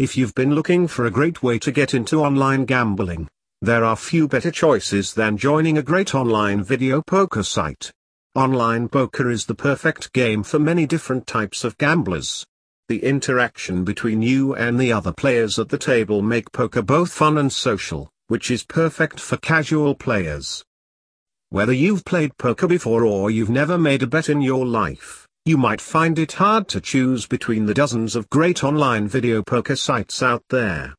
If you've been looking for a great way to get into online gambling, there are few better choices than joining a great online video poker site. Online poker is the perfect game for many different types of gamblers. The interaction between you and the other players at the table make poker both fun and social, which is perfect for casual players. Whether you've played poker before or you've never made a bet in your life, you might find it hard to choose between the dozens of great online video poker sites out there.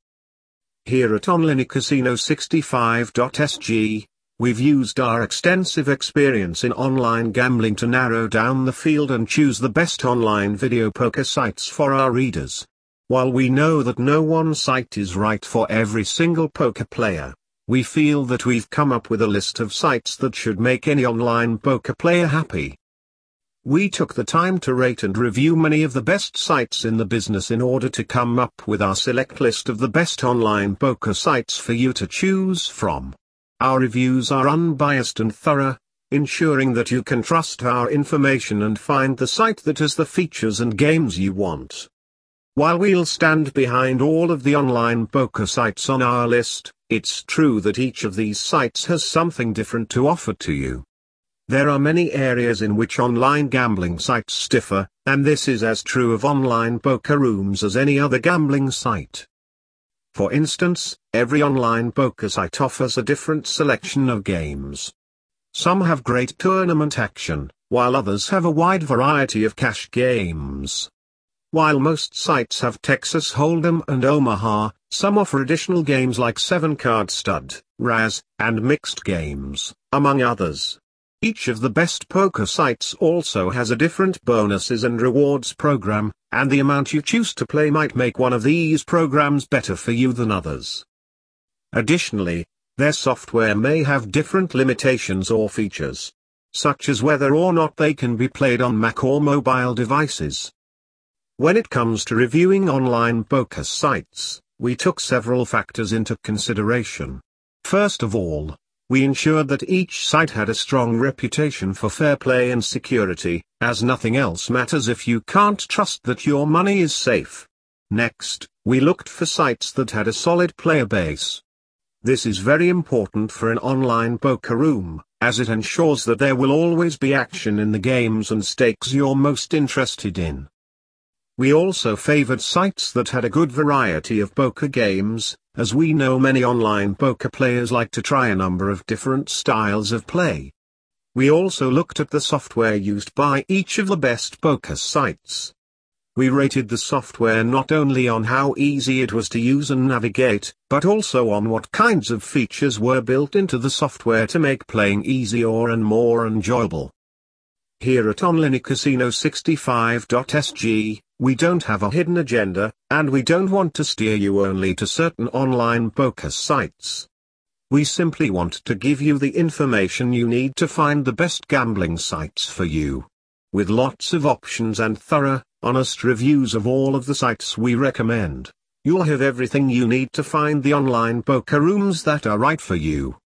Here at OnlineCasino65.sg, we've used our extensive experience in online gambling to narrow down the field and choose the best online video poker sites for our readers. While we know that no one site is right for every single poker player, we feel that we've come up with a list of sites that should make any online poker player happy. We took the time to rate and review many of the best sites in the business in order to come up with our select list of the best online poker sites for you to choose from. Our reviews are unbiased and thorough, ensuring that you can trust our information and find the site that has the features and games you want. While we'll stand behind all of the online poker sites on our list, it's true that each of these sites has something different to offer to you. There are many areas in which online gambling sites differ, and this is as true of online poker rooms as any other gambling site. For instance, every online poker site offers a different selection of games. Some have great tournament action, while others have a wide variety of cash games. While most sites have Texas Hold'em and Omaha, some offer additional games like 7-card stud, Razz, and mixed games, among others. Each of the best poker sites also has a different bonuses and rewards program, and the amount you choose to play might make one of these programs better for you than others. Additionally, their software may have different limitations or features, such as whether or not they can be played on Mac or mobile devices. When it comes to reviewing online poker sites, we took several factors into consideration. First of all, we ensured that each site had a strong reputation for fair play and security, as nothing else matters if you can't trust that your money is safe. Next, we looked for sites that had a solid player base. This is very important for an online poker room, as it ensures that there will always be action in the games and stakes you're most interested in. We also favored sites that had a good variety of poker games, as we know many online poker players like to try a number of different styles of play. We also looked at the software used by each of the best poker sites. We rated the software not only on how easy it was to use and navigate, but also on what kinds of features were built into the software to make playing easier and more enjoyable. Here at OnlineCasino65.sg, we don't have a hidden agenda, and we don't want to steer you only to certain online poker sites. We simply want to give you the information you need to find the best gambling sites for you. With lots of options and thorough, honest reviews of all of the sites we recommend, you'll have everything you need to find the online poker rooms that are right for you.